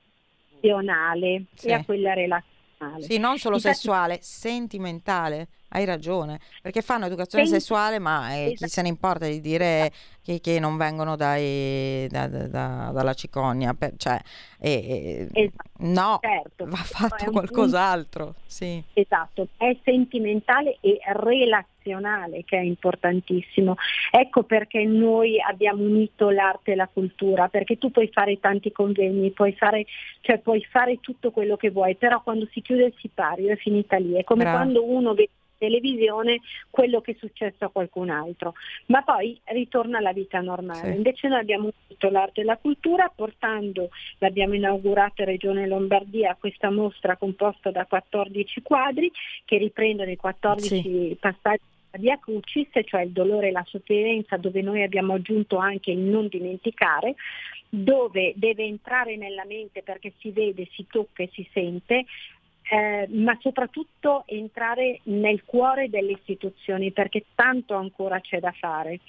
razionale sì. e a quella relazionale. Sì, non solo Infatti, sessuale, sentimentale. Hai ragione, perché fanno educazione Sen- sessuale, ma eh, esatto. chi se ne importa di dire che, che non vengono dai, da, da, da, dalla cicogna? Per, cioè, eh, esatto. no, certo, va fatto qualcos'altro. Sì. Esatto, è sentimentale e relazionale che è importantissimo. Ecco perché noi abbiamo unito l'arte e la cultura, perché tu puoi fare tanti convegni, puoi fare, cioè puoi fare tutto quello che vuoi, però quando si chiude il sipario è finita lì. È come Bravo. quando uno vede televisione quello che è successo a qualcun altro, ma poi ritorna alla vita normale. Sì. Invece noi abbiamo unito l'arte e la cultura portando, l'abbiamo inaugurata in Regione Lombardia, questa mostra composta da 14 quadri che riprendono i 14 sì. passaggi di Acucis, cioè il dolore e la sofferenza, dove noi abbiamo aggiunto anche il non dimenticare, dove deve entrare nella mente perché si vede, si tocca e si sente eh, ma soprattutto entrare nel cuore delle istituzioni perché tanto ancora c'è da fare.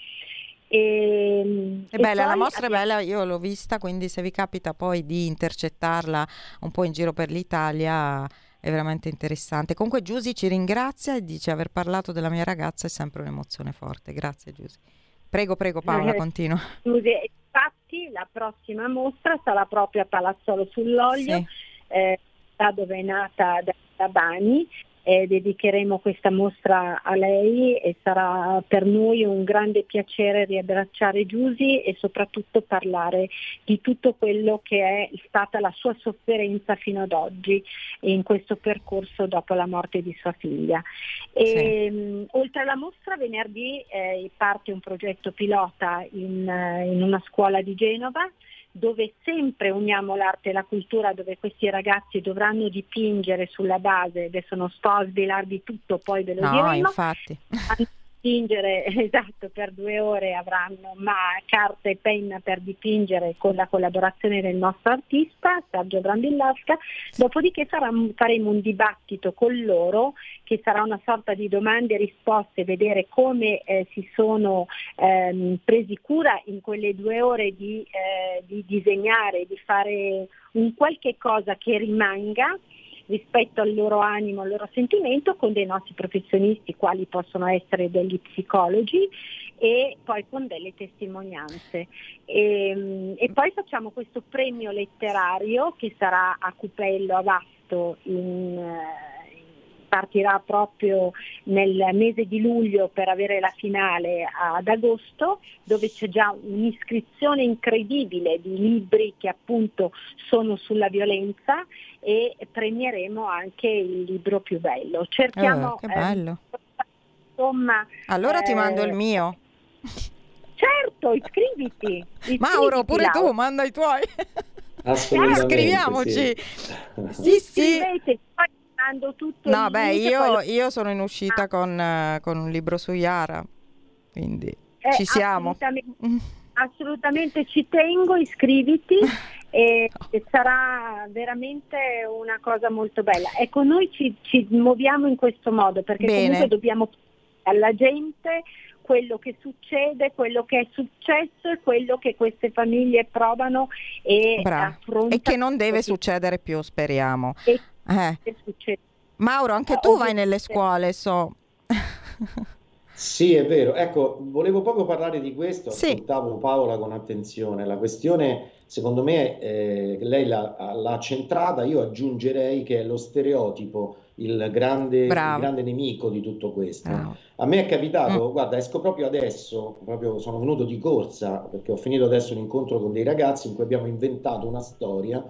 E, è bella, la mostra abbiamo... è bella, io l'ho vista, quindi se vi capita poi di intercettarla un po' in giro per l'Italia è veramente interessante. Comunque Giusy ci ringrazia e dice aver parlato della mia ragazza è sempre un'emozione forte. Grazie Giusy. Prego, prego Paola, eh, continua. Scusi, infatti la prossima mostra sarà proprio a Palazzolo sull'Olio. Sì. Eh, città dove è nata da Bani. Eh, dedicheremo questa mostra a lei e sarà per noi un grande piacere riabbracciare Giusy e soprattutto parlare di tutto quello che è stata la sua sofferenza fino ad oggi in questo percorso dopo la morte di sua figlia. E, sì. mh, oltre alla mostra venerdì eh, parte un progetto pilota in, in una scuola di Genova dove sempre uniamo l'arte e la cultura, dove questi ragazzi dovranno dipingere sulla base, adesso non sto a svelarvi tutto, poi ve lo no, diremo, infatti dipingere, esatto, per due ore avranno ma carta e penna per dipingere con la collaborazione del nostro artista, Sergio Brandillasca, dopodiché faremo, faremo un dibattito con loro che sarà una sorta di domande e risposte, vedere come eh, si sono ehm, presi cura in quelle due ore di, eh, di disegnare, di fare un qualche cosa che rimanga rispetto al loro animo, al loro sentimento con dei nostri professionisti, quali possono essere degli psicologi e poi con delle testimonianze. E, ehm, e poi facciamo questo premio letterario che sarà a Cupello a Vasto in eh, partirà proprio nel mese di luglio per avere la finale ad agosto, dove c'è già un'iscrizione incredibile di libri che appunto sono sulla violenza e premieremo anche il libro più bello. Cerchiamo... Oh, che bello. Eh, insomma, allora eh, ti mando il mio. Certo, iscriviti. iscriviti Mauro, pure Laura. tu, manda i tuoi. Assolutamente. Iscriviamoci. Sì, sì. sì. Poi mando tutto No, beh, io, io, sono in uscita ah. con, uh, con, un libro su Yara, quindi eh, ci siamo. Assolutamente, assolutamente ci tengo, iscriviti e, e, sarà veramente una cosa molto bella. Ecco, noi ci, ci muoviamo in questo modo perché Bene. comunque dobbiamo alla gente quello che succede, quello che è successo e quello che queste famiglie provano e affrontano. E che non deve succedere più, speriamo. E eh. Mauro, anche tu vai nelle scuole, so. Sì, è vero. Ecco, volevo proprio parlare di questo, sì. ascoltavo Paola con attenzione. La questione, secondo me, eh, lei l'ha, l'ha centrata, io aggiungerei che è lo stereotipo il grande, il grande nemico di tutto questo. Bravo. A me è capitato, mm. guarda, esco proprio adesso, proprio sono venuto di corsa perché ho finito adesso un incontro con dei ragazzi in cui abbiamo inventato una storia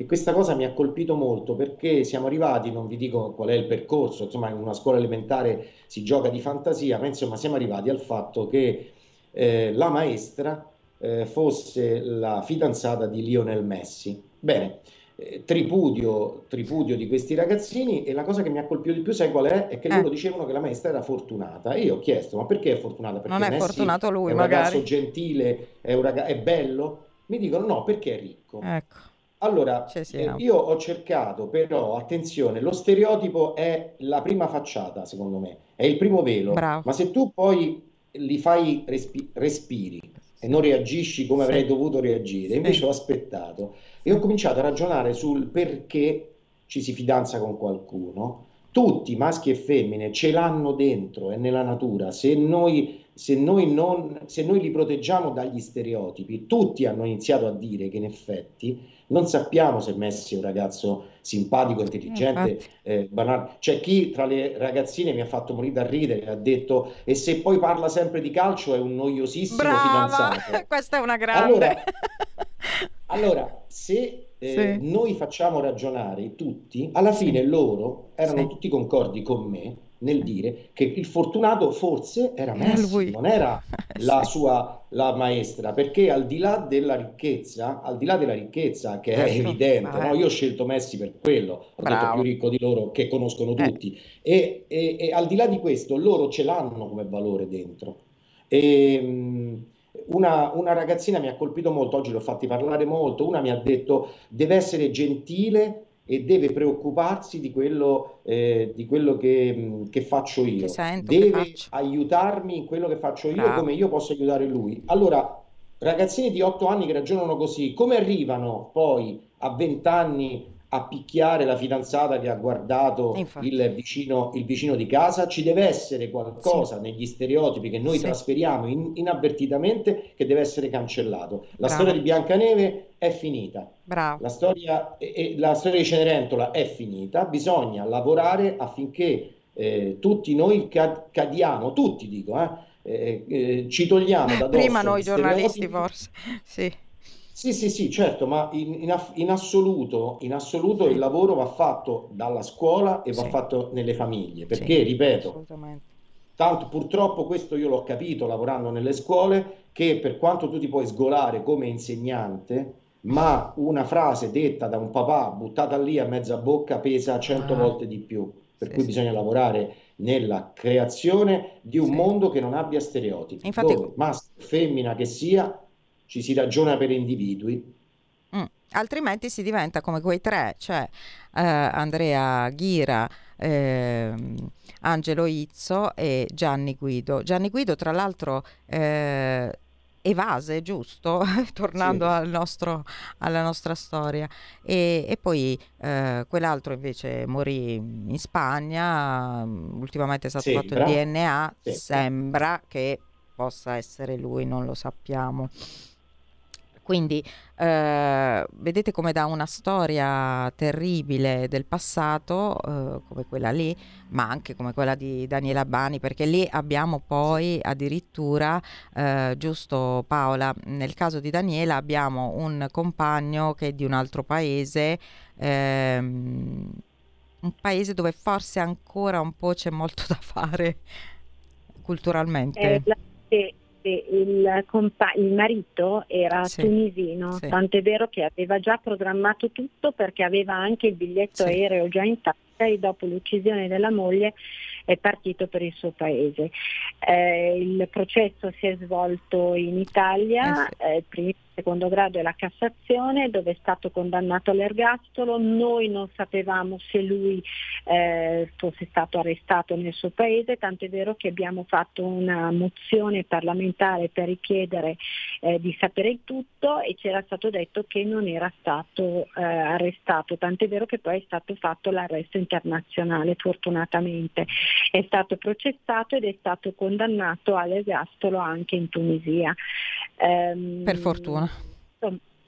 e questa cosa mi ha colpito molto perché siamo arrivati, non vi dico qual è il percorso, insomma in una scuola elementare si gioca di fantasia, ma insomma siamo arrivati al fatto che eh, la maestra eh, fosse la fidanzata di Lionel Messi. Bene, eh, tripudio, tripudio di questi ragazzini e la cosa che mi ha colpito di più, sai qual è? È che eh. loro dicevano che la maestra era fortunata e io ho chiesto, ma perché è fortunata? Perché non è Messi fortunato lui, è un magari. ragazzo gentile, è, un ragazzo, è bello? Mi dicono no, perché è ricco. Ecco. Allora, eh, io ho cercato, però, attenzione, lo stereotipo è la prima facciata, secondo me, è il primo velo, Bravo. ma se tu poi li fai respi- respiri e non reagisci come sì. avrei dovuto reagire, invece sì. ho aspettato e ho cominciato a ragionare sul perché ci si fidanza con qualcuno. Tutti, maschi e femmine, ce l'hanno dentro, è nella natura. Se noi se noi, non, se noi li proteggiamo dagli stereotipi, tutti hanno iniziato a dire che in effetti non sappiamo se Messi è un ragazzo simpatico, intelligente, eh, banale. C'è chi tra le ragazzine mi ha fatto morire da ridere, ha detto e se poi parla sempre di calcio è un noiosissimo Brava! fidanzato. Questa è una grande. Allora, allora se eh, sì. noi facciamo ragionare tutti, alla fine sì. loro erano sì. tutti concordi con me nel dire che il fortunato forse era Messi, non era la sua la maestra, perché al di là della ricchezza, al di là della ricchezza che certo. è evidente, no? io ho scelto Messi per quello, ho Bravo. detto più ricco di loro che conoscono eh. tutti, eh. e, e, e, al di là di questo loro ce l'hanno come valore dentro. E, ehm, una, una, ragazzina mi ha colpito molto, oggi l'ho fatti parlare molto, una mi ha detto deve essere gentile e deve preoccuparsi di quello, eh, di quello che, che, faccio io. Che sento, deve che aiutarmi in quello che faccio io Bravo. come io posso aiutare lui. Allora, ragazzini di 8 anni che ragionano così, come arrivano poi a 20 anni a picchiare la fidanzata che ha guardato il vicino, il vicino, di casa, ci deve essere qualcosa sì. negli stereotipi che noi sì. trasferiamo in, inavvertitamente che deve essere cancellato. La Bravo. storia di Biancaneve è finita. La storia, e, la storia di Cenerentola è finita, bisogna lavorare affinché eh, tutti noi cadiamo, tutti dico, eh, eh, eh ci togliamo da Prima noi giornalisti forse, sì sì, sì, sì, certo, ma in, in, in assoluto, in assoluto sì. il lavoro va fatto dalla scuola e va sì. fatto nelle famiglie, perché, sì, ripeto, tanto purtroppo questo io l'ho capito lavorando nelle scuole, che per quanto tu ti puoi sgolare come insegnante, ma una frase detta da un papà buttata lì a mezza bocca pesa cento ah. volte di più, per cui bisogna lavorare nella creazione di un mondo che non abbia stereotipi, Infatti... dove maschio, femmina che sia, ci si ragiona per individui. Mm. Altrimenti si diventa come quei tre, cioè eh, Andrea Ghira, eh, Angelo Izzo e Gianni Guido. Gianni Guido, tra l'altro, eh, evase, giusto? Tornando sì. al nostro, alla nostra storia. E, e poi eh, quell'altro invece morì in Spagna, ultimamente è stato sembra. fatto il DNA, sì. sembra che possa essere lui, non lo sappiamo. Quindi eh, vedete come da una storia terribile del passato, eh, come quella lì, ma anche come quella di Daniela Bani, perché lì abbiamo poi addirittura, eh, giusto Paola, nel caso di Daniela abbiamo un compagno che è di un altro paese, ehm, un paese dove forse ancora un po' c'è molto da fare culturalmente. Eh, la, il, compa- il marito era sì, tunisino, sì. tant'è vero che aveva già programmato tutto perché aveva anche il biglietto sì. aereo già in tasca e dopo l'uccisione della moglie è partito per il suo paese. Eh, il processo si è svolto in Italia, eh, eh, prima secondo grado e la Cassazione dove è stato condannato all'ergastolo, noi non sapevamo se lui eh, fosse stato arrestato nel suo paese, tanto è vero che abbiamo fatto una mozione parlamentare per richiedere eh, di sapere il tutto e c'era stato detto che non era stato eh, arrestato, tanto è vero che poi è stato fatto l'arresto internazionale fortunatamente, è stato processato ed è stato condannato all'ergastolo anche in Tunisia. Um, per fortuna.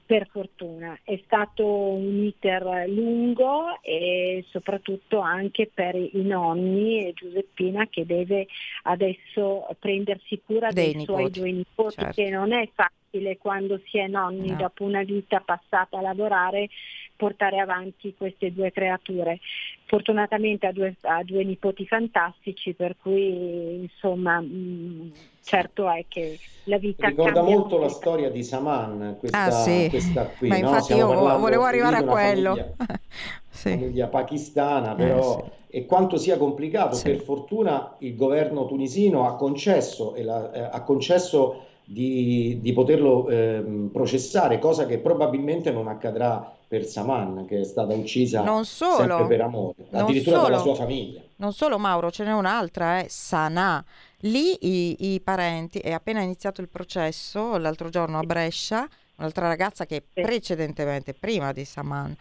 Per fortuna, è stato un iter lungo e soprattutto anche per i nonni e Giuseppina che deve adesso prendersi cura dei, dei suoi due nipoti, certo. che non è facile quando si è nonni no. dopo una vita passata a lavorare portare avanti queste due creature. Fortunatamente ha due, ha due nipoti fantastici, per cui insomma mh, mm, certo è che la vita ricorda molto la storia di Saman, questa, ah, sì. questa qui. Ma infatti no? io volevo arrivare a quello. Famiglia, sì. famiglia pakistana, però eh, sì. e quanto sia complicato. Per fortuna il governo tunisino ha concesso, la, eh, ha concesso di, di poterlo eh, processare, cosa che probabilmente non accadrà per Saman, che è stata uccisa non solo, per amore, addirittura solo, dalla sua famiglia. Non solo Mauro, ce n'è un'altra, è Sanà. Lì i, i parenti, è appena iniziato il processo, l'altro giorno a Brescia, un'altra ragazza che precedentemente, prima di Saman,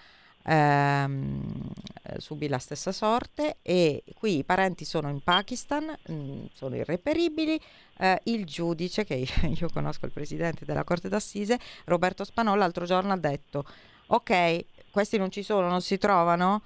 ehm, subì la stessa sorte e qui i parenti sono in Pakistan, mh, mm, sono irreperibili. Eh, il giudice, che io conosco il presidente della Corte d'Assise, Roberto Spanò, l'altro giorno ha detto ok, questi non ci sono, non si trovano,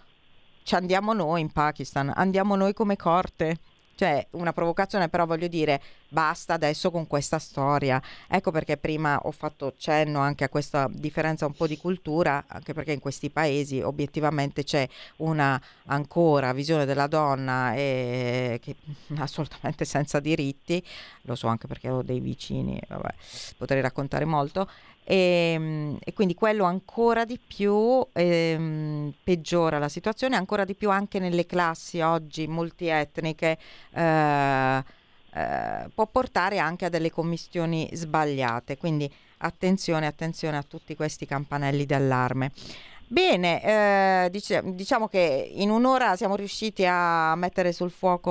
ci andiamo noi in Pakistan, andiamo noi come corte. Cioè, una provocazione, però voglio dire, basta adesso con questa storia. Ecco perché prima ho fatto cenno anche a questa differenza un po' di cultura, anche perché in questi paesi obiettivamente c'è una ancora visione della donna eh, che assolutamente senza diritti, lo so anche perché ho dei vicini, vabbè, potrei raccontare molto, e, ehm, e, quindi quello ancora di più ehm, peggiora la situazione, ancora di più anche nelle classi oggi multietniche eh, eh, può portare anche a delle commissioni sbagliate, quindi attenzione, attenzione a tutti questi campanelli d'allarme. Bene, eh, dice, diciamo che in un'ora siamo riusciti a mettere sul fuoco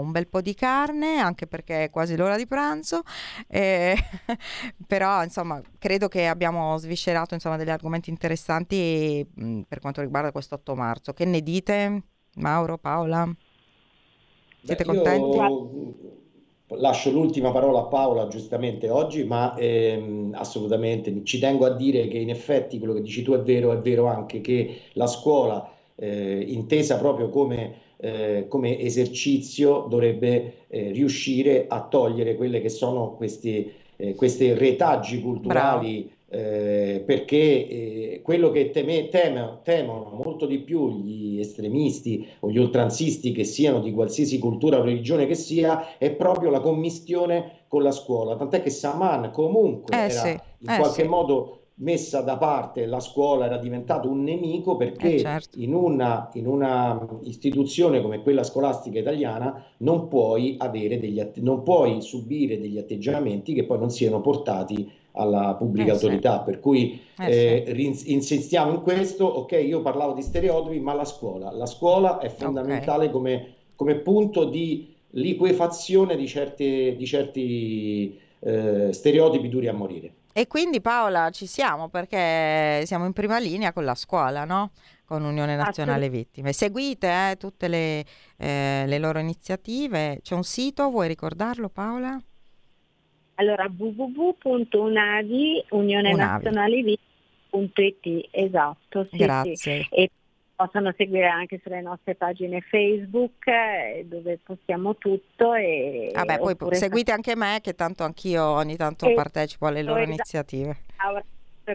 un bel po' di carne, anche perché è quasi l'ora di pranzo, eh, però insomma credo che abbiamo sviscerato insomma, degli argomenti interessanti mh, per quanto riguarda questo 8 marzo. Che ne dite, Mauro, Paola? Siete Beh, contenti? Io lascio l'ultima parola a Paola giustamente oggi, ma ehm, assolutamente ci tengo a dire che in effetti quello che dici tu è vero, è vero anche che la scuola eh, intesa proprio come, eh, come esercizio dovrebbe eh, riuscire a togliere quelle che sono questi, eh, queste retaggi culturali. Bravo eh, perché eh, quello che teme, teme, temono molto di più gli estremisti o gli oltranzisti, che siano di qualsiasi cultura o religione che sia, è proprio la commistione con la scuola. Tant'è che Saman comunque eh, era sì, in eh, qualche sì. modo messa da parte la scuola era diventato un nemico perché eh, certo. in, una, in, una, istituzione come quella scolastica italiana non puoi, avere degli, non puoi subire degli atteggiamenti che poi non siano portati alla pubblica eh, autorità, sì. per cui eh, eh, sì. insistiamo in questo, ok, io parlavo di stereotipi, ma la scuola, la scuola è fondamentale okay. come, come, punto di liquefazione di, certi, di certi eh, stereotipi duri a morire. E quindi Paola ci siamo perché siamo in prima linea con la scuola, no? Con Unione Nazionale Vittime. Seguite eh, tutte le, eh, le loro iniziative. C'è un sito, vuoi ricordarlo Paola? Allora www.unavi, Unione Nazionale Vita.it, esatto. Sì, Grazie. Sì. E possono seguire anche sulle nostre pagine Facebook eh, dove postiamo tutto. E, Vabbè, poi seguite anche me che tanto anch'io ogni tanto partecipo alle loro esatto. iniziative. e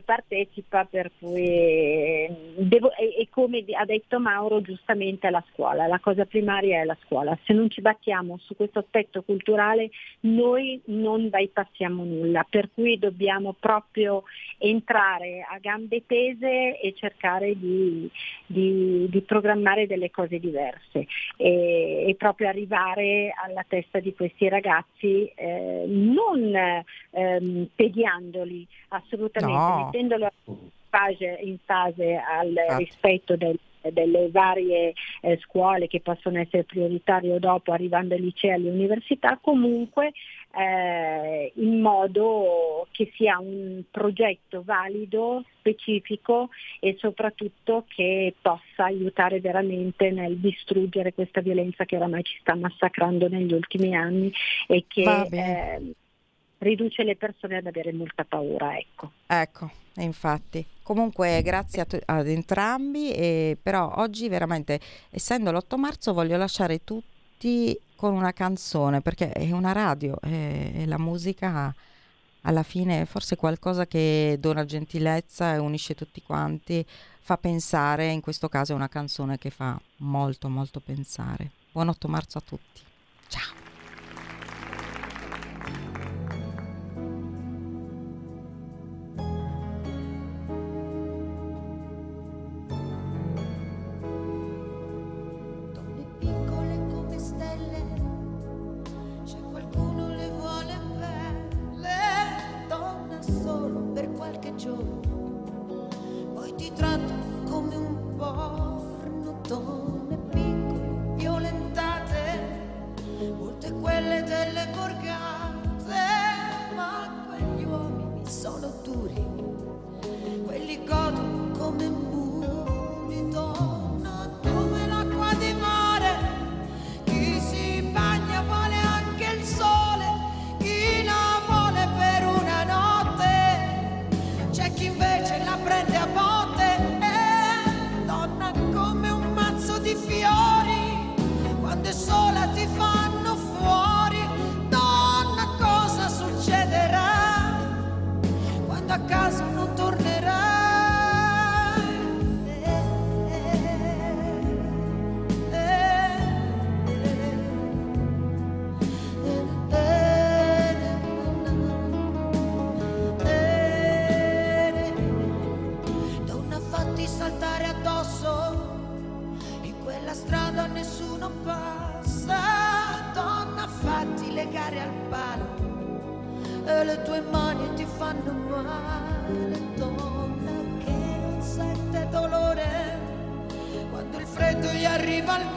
partecipa, per cui devo, e, e, come ha detto Mauro giustamente la scuola, la cosa primaria è la scuola, se non ci battiamo su questo aspetto culturale noi non bypassiamo nulla, per cui dobbiamo proprio entrare a gambe tese e cercare di, di, di programmare delle cose diverse e, e, proprio arrivare alla testa di questi ragazzi eh, non ehm, pediandoli assolutamente. No mettendolo in fase, in fase al ah. rispetto del delle varie eh, scuole che possono essere prioritarie o dopo arrivando ai licei e alle università, comunque eh, in modo che sia un progetto valido, specifico e soprattutto che possa aiutare veramente nel distruggere questa violenza che oramai ci sta massacrando negli ultimi anni e che eh, riduce le persone ad avere molta paura. Ecco, ecco infatti. Comunque grazie t- ad entrambi, e però oggi veramente, essendo l'8 marzo, voglio lasciare tutti con una canzone, perché è una radio e la musica alla fine è forse qualcosa che dona gentilezza e unisce tutti quanti, fa pensare, in questo caso è una canzone che fa molto molto pensare. Buon 8 marzo a tutti. Ciao. le tue mani ti fanno male, donna che non sente dolore, quando il freddo gli arriva al cuore.